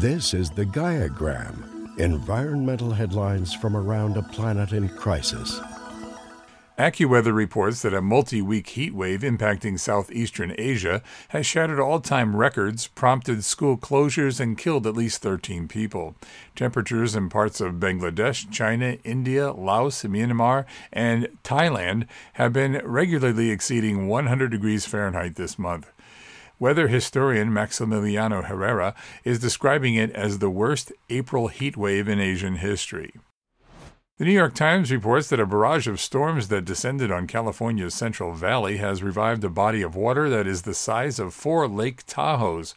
This is the Gaiagram environmental headlines from around a planet in crisis. AccuWeather reports that a multi week heat wave impacting southeastern Asia has shattered all time records, prompted school closures, and killed at least 13 people. Temperatures in parts of Bangladesh, China, India, Laos, Myanmar, and Thailand have been regularly exceeding 100 degrees Fahrenheit this month. Weather historian Maximiliano Herrera is describing it as the worst April heat wave in Asian history. The New York Times reports that a barrage of storms that descended on California's Central Valley has revived a body of water that is the size of four Lake Tahoes.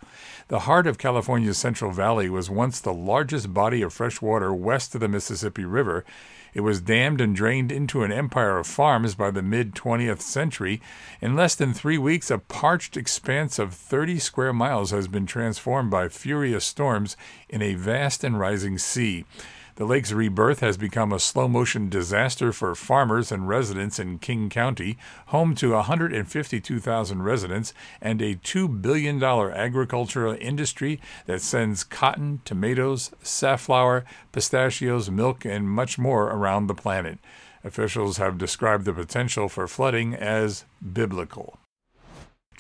The heart of California's Central Valley was once the largest body of fresh water west of the Mississippi River. It was dammed and drained into an empire of farms by the mid 20th century. In less than three weeks, a parched expanse of 30 square miles has been transformed by furious storms in a vast and rising sea. The lake's rebirth has become a slow motion disaster for farmers and residents in Kings County, home to 152,000 residents and a $2 billion agricultural industry that sends cotton, tomatoes, safflower, pistachios, milk, and much more around the planet. Officials have described the potential for flooding as biblical.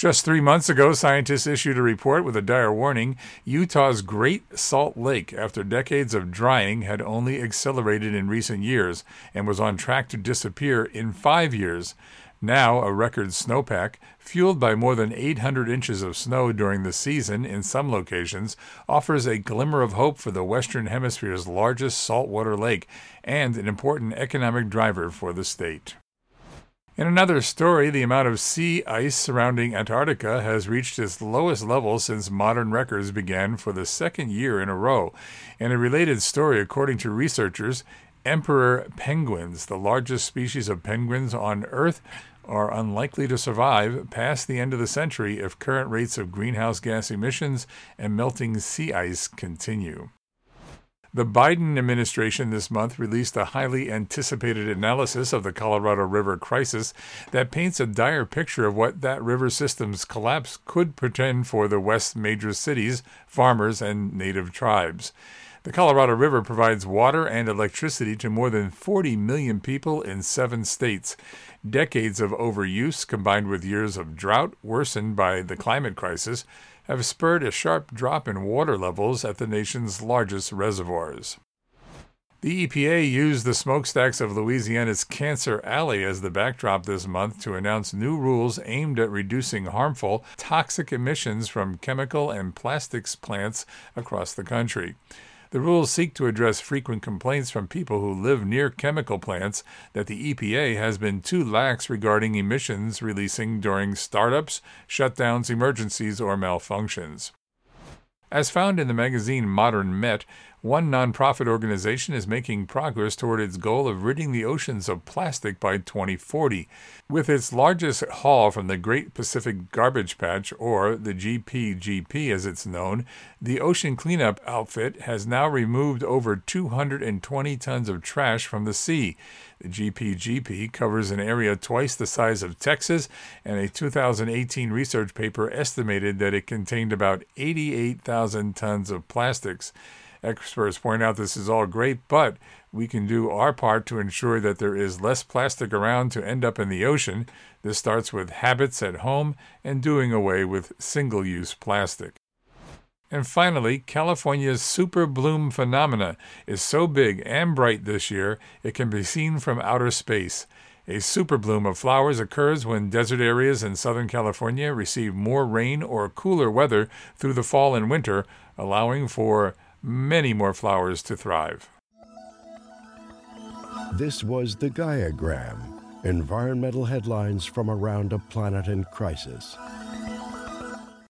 Just three months ago, scientists issued a report with a dire warning Utah's Great Salt Lake, after decades of drying, had only accelerated in recent years and was on track to disappear in five years. Now, a record snowpack, fueled by more than 800 inches of snow during the season in some locations, offers a glimmer of hope for the Western Hemisphere's largest saltwater lake and an important economic driver for the state. In another story, the amount of sea ice surrounding Antarctica has reached its lowest level since modern records began for the second year in a row. In a related story, according to researchers, emperor penguins, the largest species of penguins on Earth, are unlikely to survive past the end of the century if current rates of greenhouse gas emissions and melting sea ice continue. The Biden administration this month released a highly anticipated analysis of the Colorado River crisis that paints a dire picture of what that river system's collapse could portend for the West's major cities, farmers, and native tribes. The Colorado River provides water and electricity to more than 40 million people in seven states. Decades of overuse combined with years of drought worsened by the climate crisis have spurred a sharp drop in water levels at the nation's largest reservoirs. The EPA used the smokestacks of Louisiana's Cancer Alley as the backdrop this month to announce new rules aimed at reducing harmful, toxic emissions from chemical and plastics plants across the country. The rules seek to address frequent complaints from people who live near chemical plants that the EPA has been too lax regarding emissions releasing during startups, shutdowns, emergencies, or malfunctions. As found in the magazine Modern Met, one nonprofit organization is making progress toward its goal of ridding the oceans of plastic by 2040. With its largest haul from the Great Pacific Garbage Patch, or the GPGP as it's known, the ocean cleanup outfit has now removed over 220 tons of trash from the sea. The GPGP covers an area twice the size of Texas, and a 2018 research paper estimated that it contained about 88,000 tons of plastics. Experts point out this is all great, but we can do our part to ensure that there is less plastic around to end up in the ocean. This starts with habits at home and doing away with single use plastic. And finally, California's super bloom phenomena is so big and bright this year it can be seen from outer space. A super bloom of flowers occurs when desert areas in Southern California receive more rain or cooler weather through the fall and winter, allowing for many more flowers to thrive. This was the Gaiagram environmental headlines from around a planet in crisis.